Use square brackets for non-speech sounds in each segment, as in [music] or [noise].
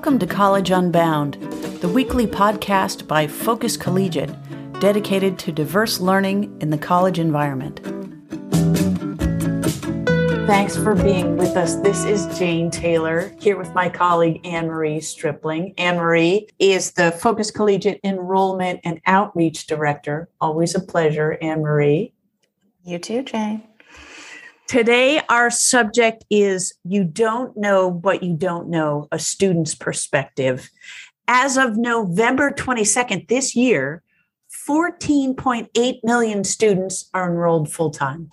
Welcome to College Unbound, the weekly podcast by Focus Collegiate, dedicated to diverse learning in the college environment. Thanks for being with us. This is Jane Taylor here with my colleague Anne Marie Stripling. Anne Marie is the Focus Collegiate Enrollment and Outreach Director. Always a pleasure, Anne Marie. You too, Jane. Today, our subject is You Don't Know What You Don't Know, a student's perspective. As of November 22nd this year, 14.8 million students are enrolled full time.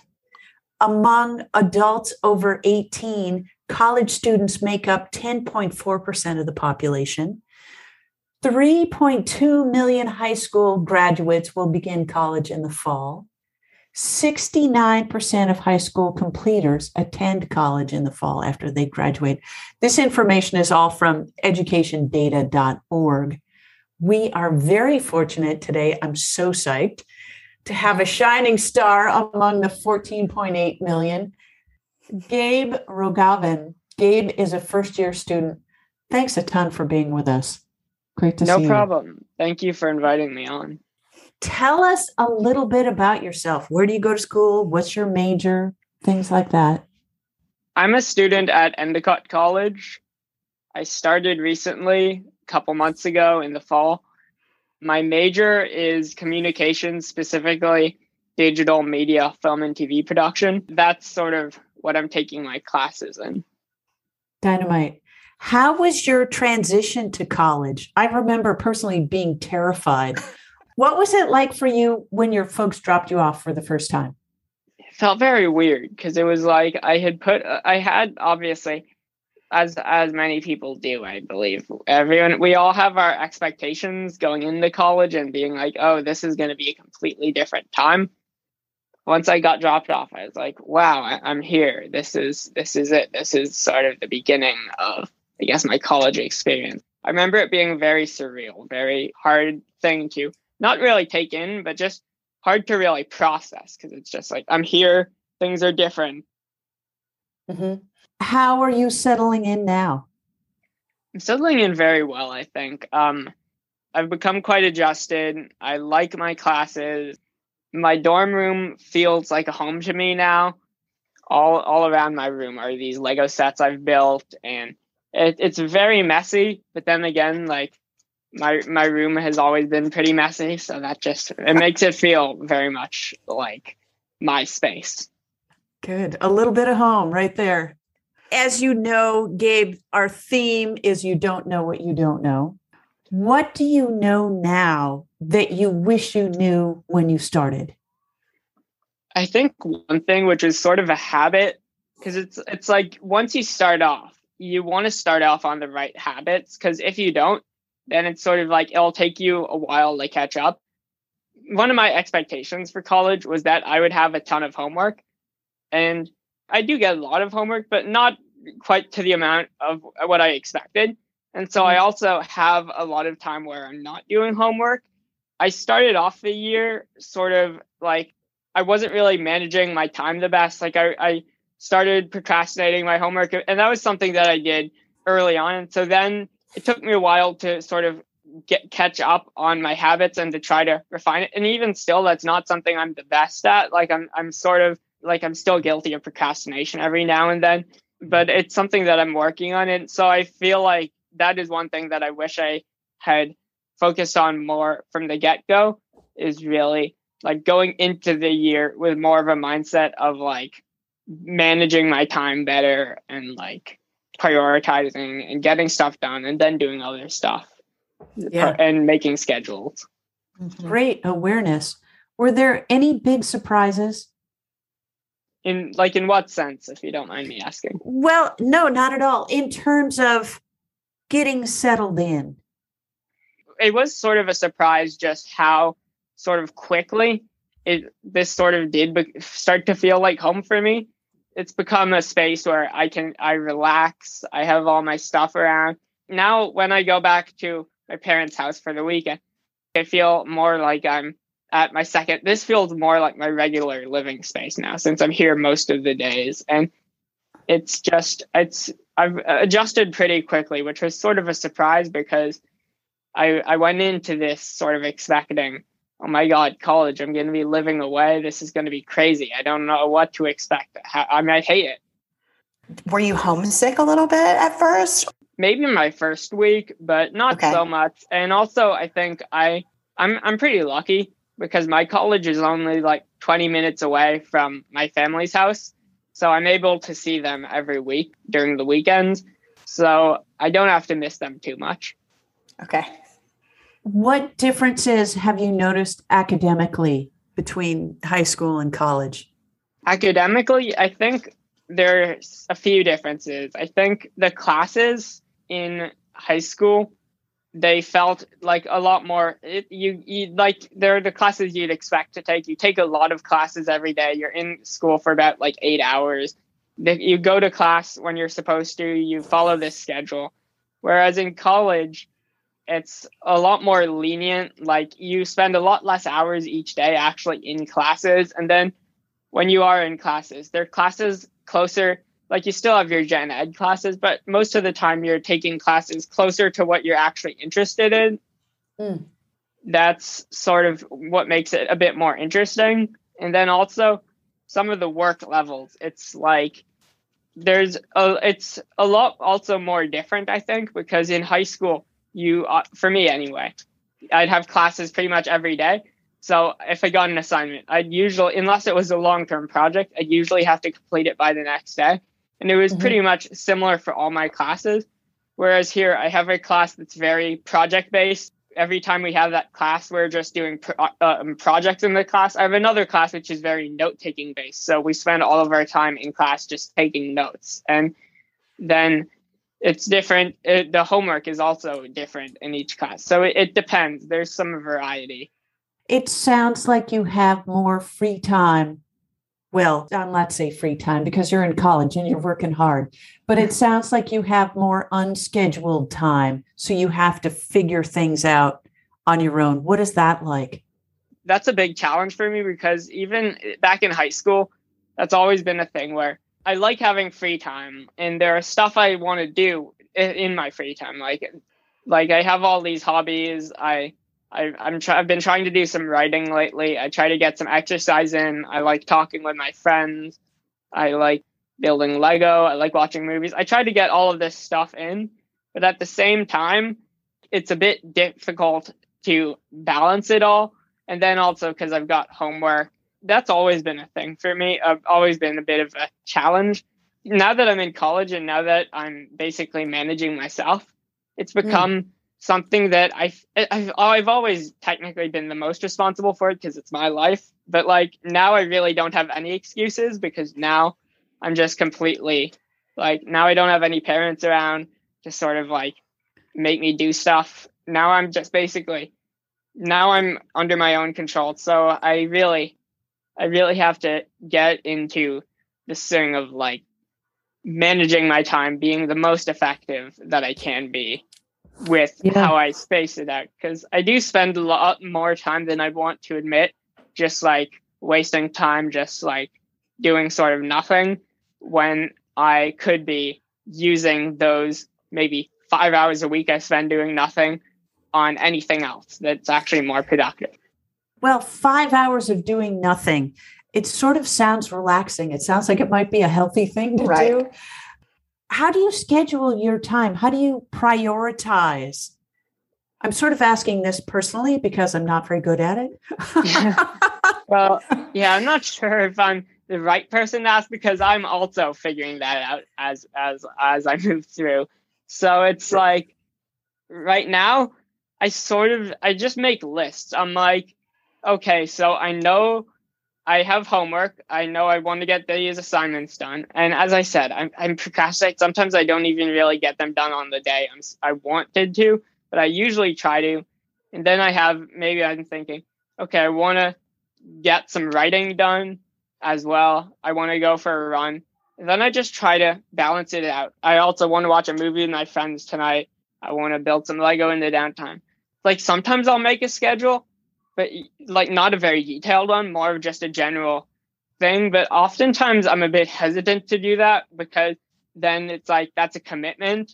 Among adults over 18, college students make up 10.4% of the population. 3.2 million high school graduates will begin college in the fall. 69% of high school completers attend college in the fall after they graduate. This information is all from educationdata.org. We are very fortunate today. I'm so psyched to have a shining star among the 14.8 million. Gabe Rogalvin. Gabe is a first year student. Thanks a ton for being with us. Great to no see you. No problem. Thank you for inviting me on. Tell us a little bit about yourself. Where do you go to school? What's your major? Things like that. I'm a student at Endicott College. I started recently, a couple months ago in the fall. My major is communications, specifically digital media, film, and TV production. That's sort of what I'm taking my classes in. Dynamite. How was your transition to college? I remember personally being terrified what was it like for you when your folks dropped you off for the first time? It felt very weird because it was like I had put, I had obviously, as as many people do, I believe. Everyone, we all have our expectations going into college and being like, oh, this is going to be a completely different time. Once I got dropped off, I was like, wow, I, I'm here. This is this is it. This is sort of the beginning of, I guess, my college experience. I remember it being very surreal, very hard thing to not really take in, but just hard to really process because it's just like I'm here, things are different. Mm-hmm. How are you settling in now? I'm settling in very well, I think. Um, I've become quite adjusted. I like my classes. My dorm room feels like a home to me now. All all around my room are these Lego sets I've built, and it, it's very messy. But then again, like my my room has always been pretty messy, so that just it makes it feel very much like my space. Good. A little bit of home right there. As you know, Gabe, our theme is you don't know what you don't know. What do you know now that you wish you knew when you started? I think one thing which is sort of a habit because it's it's like once you start off, you want to start off on the right habits because if you don't, then it's sort of like it'll take you a while to catch up. One of my expectations for college was that I would have a ton of homework. And I do get a lot of homework, but not quite to the amount of what I expected. And so I mm-hmm. also have a lot of time where I'm not doing homework. I started off the year sort of like I wasn't really managing my time the best. Like I, I started procrastinating my homework, and that was something that I did early on. And so then it took me a while to sort of get catch up on my habits and to try to refine it. And even still, that's not something I'm the best at. Like I'm I'm sort of like I'm still guilty of procrastination every now and then, but it's something that I'm working on. And so I feel like that is one thing that I wish I had focused on more from the get go is really like going into the year with more of a mindset of like managing my time better and like prioritizing and getting stuff done and then doing other stuff yeah. and making schedules. Mm-hmm. Great awareness. Were there any big surprises? In like in what sense, if you don't mind me asking? Well, no, not at all. In terms of getting settled in. It was sort of a surprise just how sort of quickly it this sort of did be- start to feel like home for me it's become a space where I can I relax. I have all my stuff around. Now when I go back to my parents' house for the weekend, I feel more like I'm at my second this feels more like my regular living space now since I'm here most of the days. And it's just it's I've adjusted pretty quickly, which was sort of a surprise because I I went into this sort of expecting, oh my god, college, I'm going to be living away. This is going to be crazy. I don't know what to expect. I might hate it. Were you homesick a little bit at first? Maybe my first week, but not okay. so much. And also, I think I I'm I'm pretty lucky because my college is only like 20 minutes away from my family's house. So I'm able to see them every week during the weekends. So I don't have to miss them too much. Okay. What differences have you noticed academically between high school and college? Academically, I think there's a few differences. I think the classes in high school they felt like a lot more it, you, you like they're the classes you'd expect to take. You take a lot of classes every day. You're in school for about like eight hours. You go to class when you're supposed to. You follow this schedule. Whereas in college it's a lot more lenient like you spend a lot less hours each day actually in classes and then when you are in classes they're classes closer like you still have your gen ed classes, but most of the time you're taking classes closer to what you're actually interested in. Mm. That's sort of what makes it a bit more interesting. And then also some of the work levels. It's like there's a it's a lot also more different i think because in high school you uh, for me anyway i'd have classes pretty much every day so if i got an assignment i'd usually unless it was a long-term project i'd usually have to complete it by the next day and it was mm-hmm. pretty much similar for all my classes. Whereas here, I have a class that's very project based. Every time we have that class, we're just doing pro- uh, um, projects in the class. I have another class which is very note taking based. So we spend all of our time in class just taking notes. And then it's different. It, the homework is also different in each class. So it, it depends. There's some variety. It sounds like you have more free time well, um, I'll not say free time because you're in college and you're working hard, but it [laughs] sounds like you have more unscheduled time. So you have to figure things out on your own. What is that like? That's a big challenge for me because even back in high school, that's always been a thing where I like having free time and there are stuff I want to do in my free time. Like, like I have all these hobbies. I I, I'm try- I've been trying to do some writing lately. I try to get some exercise in. I like talking with my friends. I like building Lego. I like watching movies. I try to get all of this stuff in, but at the same time, it's a bit difficult to balance it all. And then also because I've got homework, that's always been a thing for me. I've always been a bit of a challenge. Now that I'm in college and now that I'm basically managing myself, it's hmm. become mm something that I I've, I've always technically been the most responsible for it because it's my life. But like now, I really don't have any excuses because now I'm just completely like now I don't have any parents around to sort of like make me do stuff. Now I'm just basically now I'm under my own control. So I really I really have to get into the swing of like managing my time, being the most effective that I can be with yeah. how I space it out because I do spend a lot more time than I want to admit, just like wasting time, just like doing sort of nothing when I could be using those maybe five hours a week I spend doing nothing on anything else that's actually more productive. Well, five hours of doing nothing. It sort of sounds relaxing. It sounds like it might be a healthy thing to right. do how do you schedule your time? How do you prioritize? I'm sort of asking this personally because I'm not very good at it. [laughs] well, yeah, I'm not sure if I'm the right person to ask because I'm also figuring that out as as as I move through. So it's like right now I sort of I just make lists. I'm like, okay, so I know I have homework. I know I want to get these assignments done. And as I said, I'm, I'm procrastinate. Sometimes I don't even really get them done on the day I'm, I wanted to, but I usually try to. And then I have, maybe I'm thinking, okay, I want to get some writing done as well. I want to go for a run. And then I just try to balance it out. I also want to watch a movie with my friends tonight. I want to build some Lego in the downtime. Like sometimes I'll make a schedule but like not a very detailed one, more of just a general thing. But oftentimes I'm a bit hesitant to do that because then it's like that's a commitment.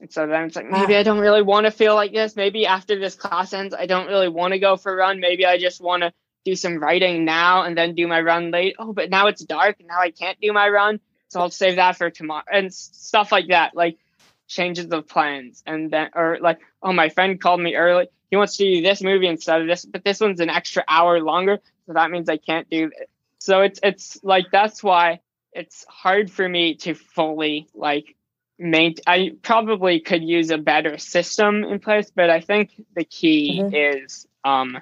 And so then it's like maybe I don't really want to feel like this. Maybe after this class ends, I don't really want to go for a run. Maybe I just want to do some writing now and then do my run late. Oh, but now it's dark and now I can't do my run. So I'll save that for tomorrow and stuff like that. Like changes of plans and then or like oh my friend called me early he wants to do this movie instead of this but this one's an extra hour longer so that means i can't do it so it's it's like that's why it's hard for me to fully like maintain i probably could use a better system in place but i think the key mm-hmm. is um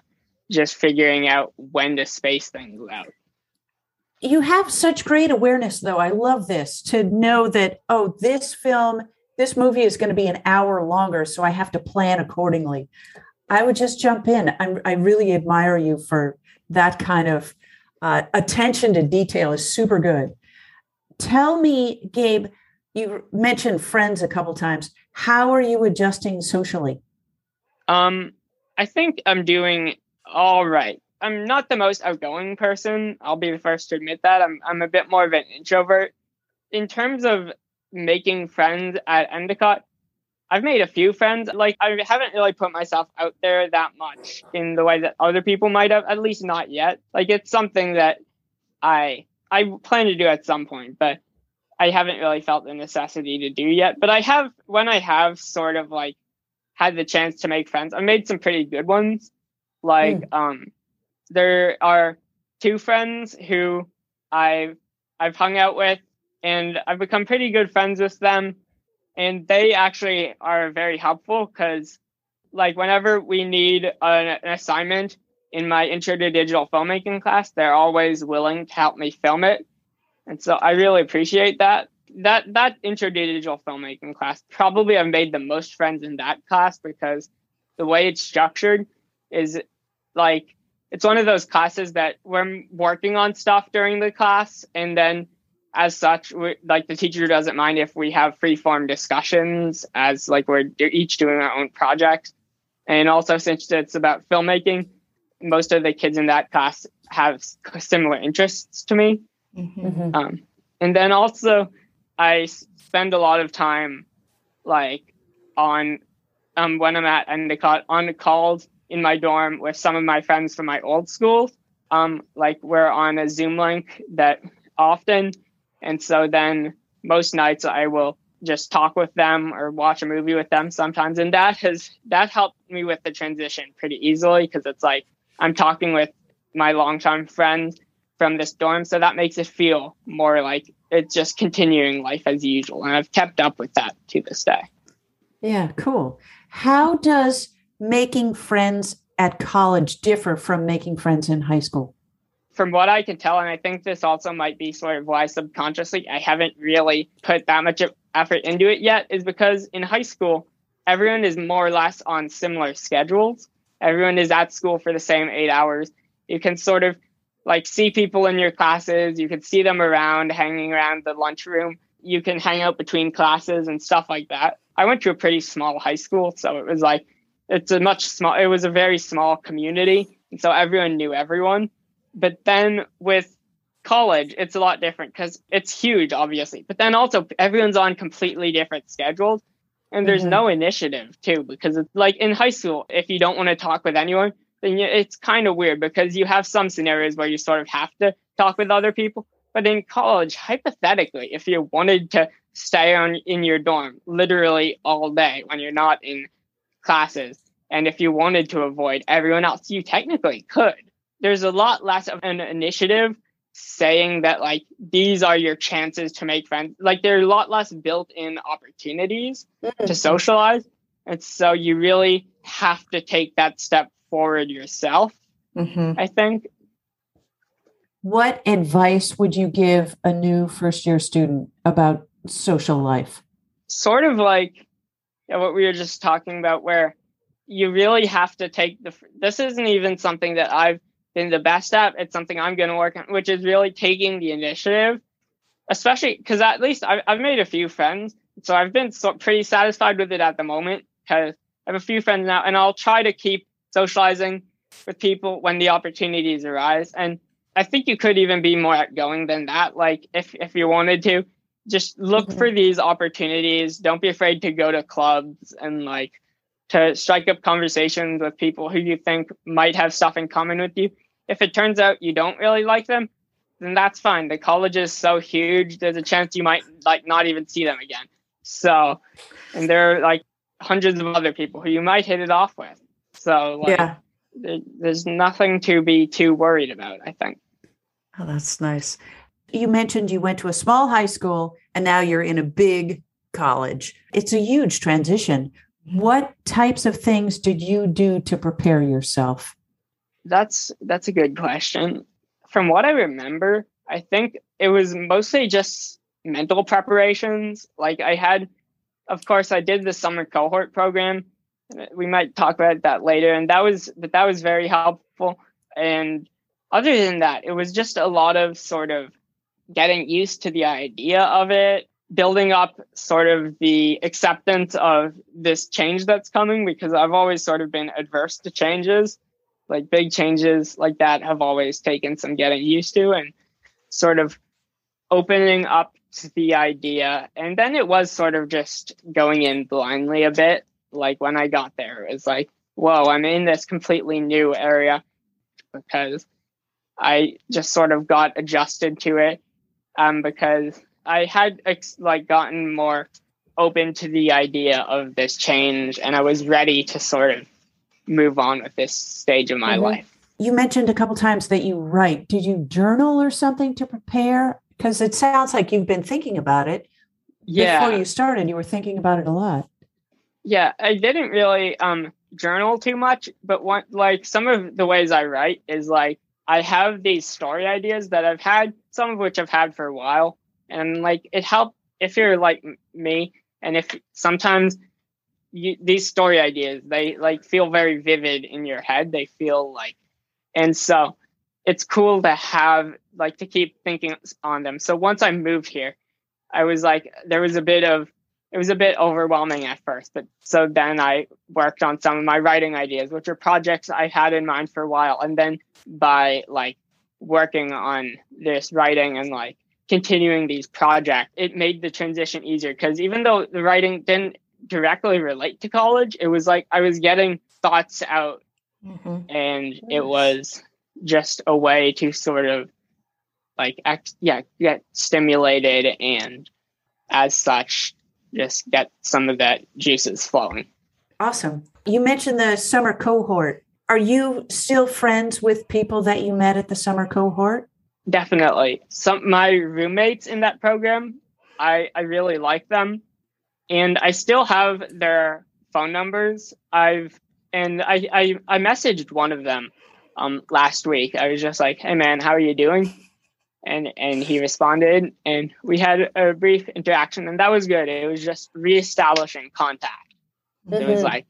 just figuring out when to space things out you have such great awareness though i love this to know that oh this film this movie is going to be an hour longer, so I have to plan accordingly. I would just jump in. I'm, i really admire you for that kind of uh, attention to detail is super good. Tell me, Gabe, you mentioned friends a couple times. How are you adjusting socially? Um, I think I'm doing all right. I'm not the most outgoing person. I'll be the first to admit that. I'm I'm a bit more of an introvert. In terms of making friends at Endicott, I've made a few friends. Like I haven't really put myself out there that much in the way that other people might have, at least not yet. Like it's something that I I plan to do at some point, but I haven't really felt the necessity to do yet. But I have when I have sort of like had the chance to make friends, I've made some pretty good ones. Like mm. um there are two friends who I've I've hung out with and I've become pretty good friends with them. And they actually are very helpful because, like, whenever we need an, an assignment in my intro to digital filmmaking class, they're always willing to help me film it. And so I really appreciate that. That that intro to digital filmmaking class probably I've made the most friends in that class because the way it's structured is like it's one of those classes that we're working on stuff during the class and then as such, like the teacher doesn't mind if we have free form discussions as like we're each doing our own project. And also, since it's about filmmaking, most of the kids in that class have similar interests to me. Mm-hmm. mm-hmm. Um, and then also, I spend a lot of time like on um, when I'm at Endicott on calls in my dorm with some of my friends from my old school. Um, like we're on a Zoom link that often and so then most nights I will just talk with them or watch a movie with them sometimes. And that has that helped me with the transition pretty easily because it's like I'm talking with my longtime friends from this dorm. So that makes it feel more like it's just continuing life as usual. And I've kept up with that to this day. Yeah, cool. How does making friends at college differ from making friends in high school? From what I can tell, and I think this also might be sort of why subconsciously I haven't really put that much effort into it yet, is because in high school, everyone is more or less on similar schedules. Everyone is at school for the same eight hours. You can sort of like see people in your classes. You can see them around, hanging around the lunchroom. You can hang out between classes and stuff like that. I went to a pretty small high school, so it was like it's a much small. It was a very small community, and so everyone knew everyone. But then with college, it's a lot different because it's huge, obviously. But then also, everyone's on completely different schedules. And there's mm-hmm. no initiative too, because it's like in high school, if you don't want to talk with anyone, then it's kind of weird because you have some scenarios where you sort of have to talk with other people. But in college, hypothetically, if you wanted to stay on in your dorm literally all day when you're not in classes, and if you wanted to avoid everyone else, you technically could there's a lot less of an initiative saying that like these are your chances to make friends like there are a lot less built-in opportunities mm-hmm. to socialize and so you really have to take that step forward yourself mm-hmm. i think what advice would you give a new first year student about social life sort of like what we were just talking about where you really have to take the this isn't even something that i've been the best at. It's something I'm going to work on, which is really taking the initiative, especially because at least I've, I've made a few friends. So I've been so, pretty satisfied with it at the moment because I have a few friends now, and I'll try to keep socializing with people when the opportunities arise. And I think you could even be more outgoing than that. Like if, if you wanted to, just look mm-hmm. for these opportunities. Don't be afraid to go to clubs and like to strike up conversations with people who you think might have stuff in common with you. If it turns out you don't really like them, then that's fine. The college is so huge, there's a chance you might like not even see them again. So, and there are like hundreds of other people who you might hit it off with. So, like, yeah, there, there's nothing to be too worried about. I think. Oh, that's nice. You mentioned you went to a small high school and now you're in a big college. It's a huge transition. What types of things did you do to prepare yourself? That's that's a good question. From what I remember, I think it was mostly just mental preparations. Like I had of course I did the summer cohort program. We might talk about that later and that was but that was very helpful and other than that, it was just a lot of sort of getting used to the idea of it, building up sort of the acceptance of this change that's coming because I've always sort of been adverse to changes. Like big changes like that have always taken some getting used to and sort of opening up to the idea. And then it was sort of just going in blindly a bit. Like when I got there, it was like, whoa, I'm in this completely new area because I just sort of got adjusted to it um, because I had ex- like gotten more open to the idea of this change, and I was ready to sort of move on with this stage of my mm-hmm. life. You mentioned a couple times that you write. Did you journal or something to prepare? Because it sounds like you've been thinking about it. Yeah. Before you started, you were thinking about it a lot. Yeah, I didn't really um, journal too much, but one like some of the ways I write is like I have these story ideas that I've had, some of which I've had for a while, and like it helped if you're like me, and if sometimes you, these story ideas they like feel very vivid in your head, they feel like, and so it's cool to have like to keep thinking on them. So once I moved here, I was like, there was a bit of it was a bit overwhelming at first, but so then I worked on some of my writing ideas, which are projects I had in mind for a while. And then by like working on this writing and like continuing these projects, it made the transition easier because even though the writing didn't directly relate to college, it was like I was getting thoughts out mm-hmm. and nice. it was just a way to sort of like act, yeah, get stimulated and as such just get some of that juices flowing. Awesome. You mentioned the summer cohort. Are you still friends with people that you met at the summer cohort? Definitely. Some my roommates in that program, I I really like them, and I still have their phone numbers. I've and I I, I messaged one of them um last week. I was just like, "Hey man, how are you doing?" and and he responded and we had a brief interaction and that was good it was just reestablishing contact mm-hmm. it was mm-hmm. like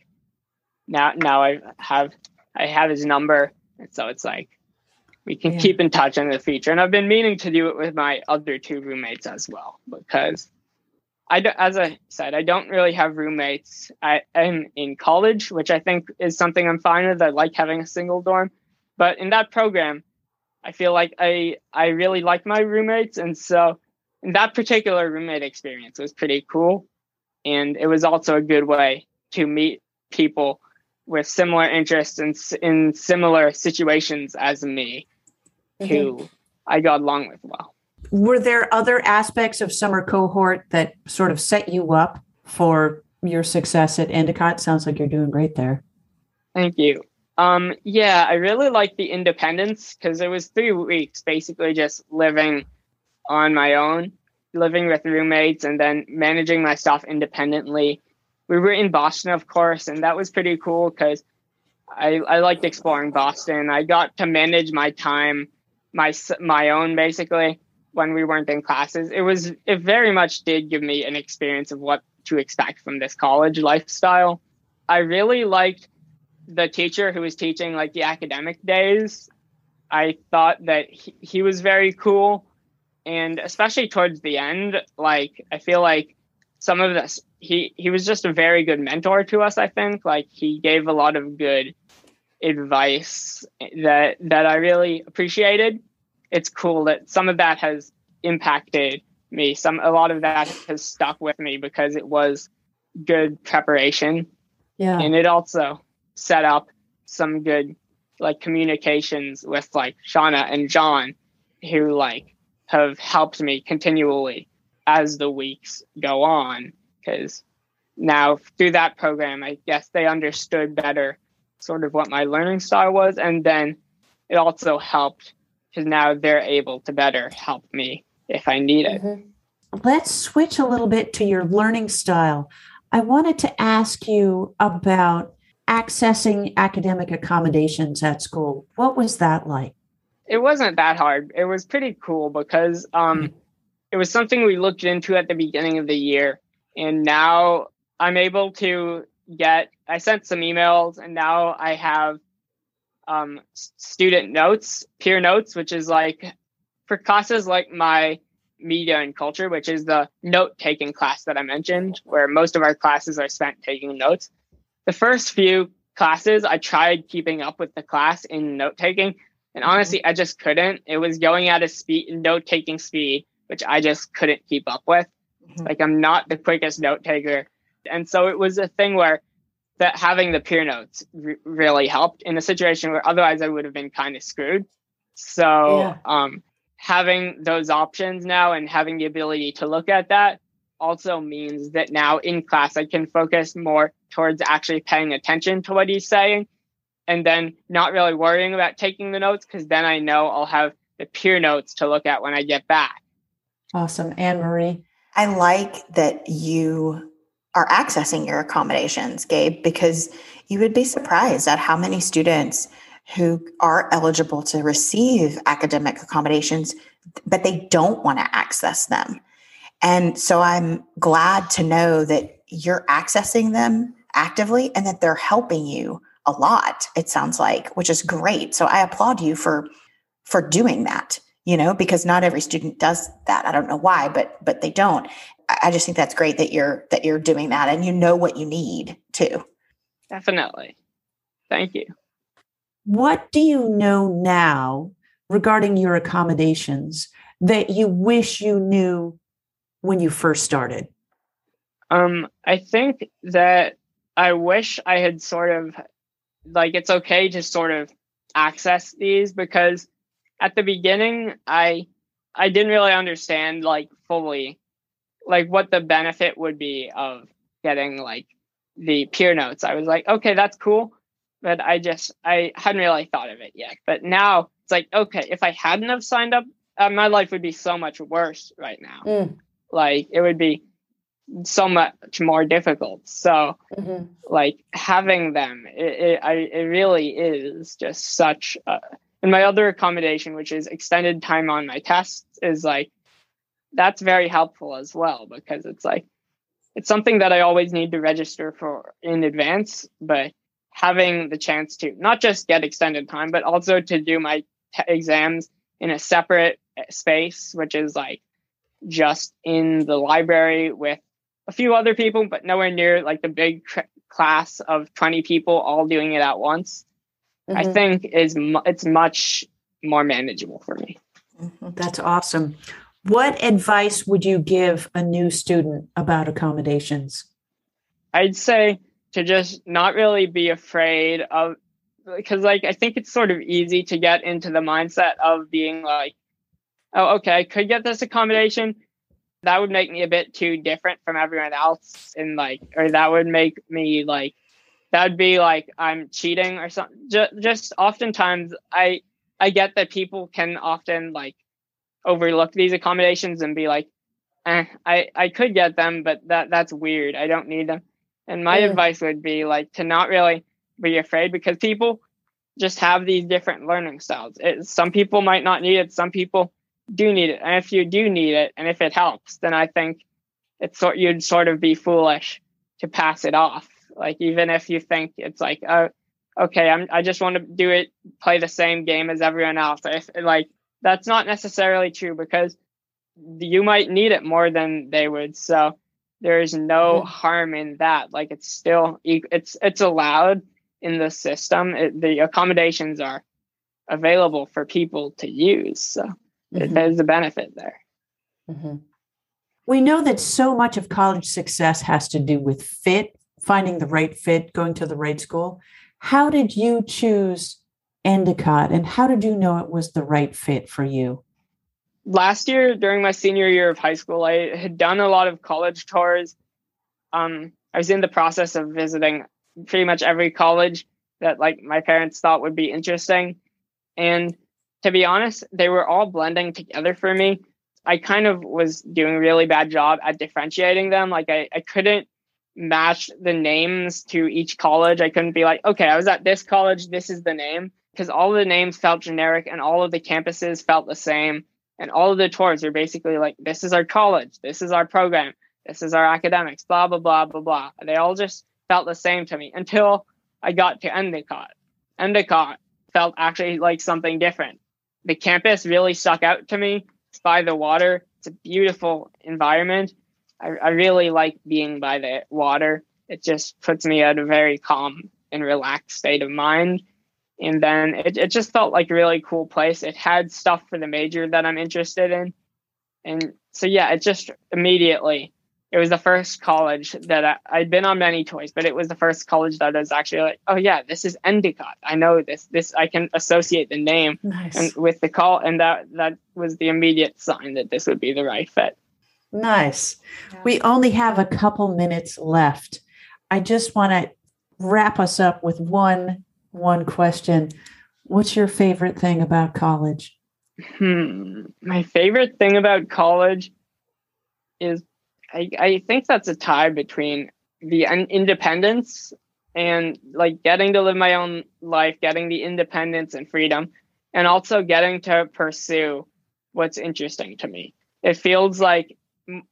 now now i have i have his number and so it's like we can yeah. keep in touch in the future and i've been meaning to do it with my other two roommates as well because i as i said i don't really have roommates. I am in college which i think is something i'm fine with. I like having a single dorm. But in that program I feel like I I really like my roommates, and so that particular roommate experience was pretty cool, and it was also a good way to meet people with similar interests and in similar situations as me, mm-hmm. who I got along with well. Were there other aspects of summer cohort that sort of set you up for your success at Endicott? Sounds like you're doing great there. Thank you. Um, yeah, I really like the independence because it was three weeks basically just living on my own, living with roommates, and then managing my stuff independently. We were in Boston, of course, and that was pretty cool because I, I liked exploring Boston. I got to manage my time, my my own basically when we weren't in classes. It was it very much did give me an experience of what to expect from this college lifestyle. I really liked the teacher who was teaching like the academic days, I thought that he, he was very cool. And especially towards the end, like I feel like some of this he he was just a very good mentor to us, I think. Like he gave a lot of good advice that that I really appreciated. It's cool that some of that has impacted me. Some a lot of that has stuck with me because it was good preparation. Yeah. And it also set up some good like communications with like Shauna and John who like have helped me continually as the weeks go on because now through that program i guess they understood better sort of what my learning style was and then it also helped because now they're able to better help me if i need it mm-hmm. let's switch a little bit to your learning style i wanted to ask you about accessing academic accommodations at school what was that like it wasn't that hard it was pretty cool because um, mm-hmm. it was something we looked into at the beginning of the year and now I'm able to get. I sent some emails, and now I have um, student notes, peer notes, which is like for classes like my media and culture, which is the note taking class that I mentioned, where most of our classes are spent taking notes. The first few classes, I tried keeping up with the class in note taking, and mm-hmm. honestly, I just couldn't. It was going at a speed, note taking speed, which I just couldn't keep up with. Mm-hmm. Like I'm not the quickest note taker. And so it was a thing where that having the peer notes re- really helped in a situation where otherwise I would have been kind of screwed. So yeah. um, having those options now and having the ability to look at that also means that now in class I can focus more towards actually paying attention to what he's saying and then not really worrying about taking the notes because then I know I'll have the peer notes to look at when I get back. Awesome. Anne Marie. I like that you are accessing your accommodations, Gabe, because you would be surprised at how many students who are eligible to receive academic accommodations, but they don't want to access them. And so I'm glad to know that you're accessing them actively and that they're helping you a lot it sounds like which is great so i applaud you for for doing that you know because not every student does that i don't know why but but they don't I just think that's great that you're that you're doing that and you know what you need too. Definitely. Thank you. What do you know now regarding your accommodations that you wish you knew when you first started? Um, I think that I wish I had sort of like it's okay to sort of access these because at the beginning I I didn't really understand like fully like what the benefit would be of getting like the peer notes. I was like, okay, that's cool. But I just I hadn't really thought of it yet. But now it's like, okay, if I hadn't have signed up, uh, my life would be so much worse right now. Mm. Like it would be so much more difficult. So mm-hmm. like having them, it, it, I, it really is just such. A, and my other accommodation, which is extended time on my tests, is like that's very helpful as well because it's like it's something that I always need to register for in advance, but having the chance to not just get extended time, but also to do my t- exams in a separate eh, space, which is like just in the library with a few other people, but nowhere near like the big class of 20 people all doing it at once. Mm-hmm. I think is mu- it's much more manageable for me. Mm-hmm. That's awesome. What advice would you give a new student about accommodations? I'd say to just not really be afraid of because like I think it's sort of easy to get into the mindset of being like, oh, okay, I could get this accommodation. That would make me a bit too different from everyone else, and like, or that would make me like, that would be like I'm cheating or something. Just, just oftentimes, I I get that people can often like overlook these accommodations and be like, eh, I, I could get them, but that that's weird. I don't need them. And my yeah. advice would be like to not really be afraid because people just have these different learning styles. It, some people might not need it. Some people do need it. And if you do need it, and if it helps, then I think it's sort you'd sort of be foolish to pass it off. Like even if you think it's like, oh, okay, I'm I just want to do it, play the same game as everyone else. If like that's not necessarily true because you might need it more than they would. So there's no mm-hmm. harm in that. Like it's still it's it's allowed in the system. It, the accommodations are available for people to use. So mm-hmm. there's a benefit there. Mm-hmm. We know that so much of college success has to do with fit, finding the right fit, going to the right school. How did you choose Endicott and how did you know it was the right fit for you? Last year, during my senior year of high school, I had done a lot of college tours. Um, I was in the process of visiting pretty much every college that like my parents thought would be interesting. And to be honest, they were all blending together for me. I kind of was doing a really bad job at differentiating them. Like I, I couldn't match the names to each college. I couldn't be like, okay, I was at this college, this is the name. Because all the names felt generic and all of the campuses felt the same. And all of the tours are basically like, this is our college, this is our program, this is our academics, blah, blah, blah, blah, blah. They all just felt the same to me until I got to Endicott. Endicott felt actually like something different. The campus really stuck out to me. It's by the water. It's a beautiful environment. I, I really like being by the water. It just puts me at a very calm and relaxed state of mind. And then it, it just felt like a really cool place. It had stuff for the major that I'm interested in. And so, yeah, it just immediately it was the first college that I, I'd been on many toys, but it was the first college that I was actually like, oh yeah, this is Endicott. I know this. This I can associate the name nice. and with the call, and that that was the immediate sign that this would be the right fit. Nice. Yeah. We only have a couple minutes left. I just want to wrap us up with one one question. What's your favorite thing about college? Hmm. My favorite thing about college is I, I think that's a tie between the independence and like getting to live my own life, getting the independence and freedom, and also getting to pursue what's interesting to me. It feels like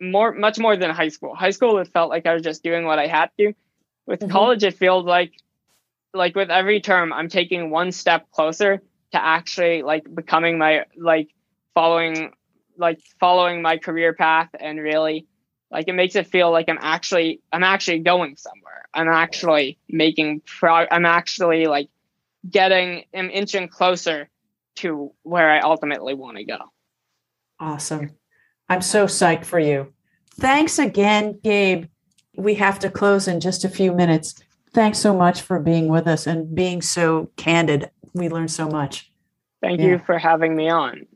more, much more than high school. High school, it felt like I was just doing what I had to. With mm-hmm. college, it feels like, like with every term, I'm taking one step closer to actually like becoming my like following, like following my career path and really like it makes it feel like i'm actually i'm actually going somewhere i'm actually making pro i'm actually like getting i'm inching closer to where i ultimately want to go awesome i'm so psyched for you. Thanks again gabe. We have to close in just a few minutes. Thanks so much for being with us and being so candid. We learned so much. Thank yeah. you for having me on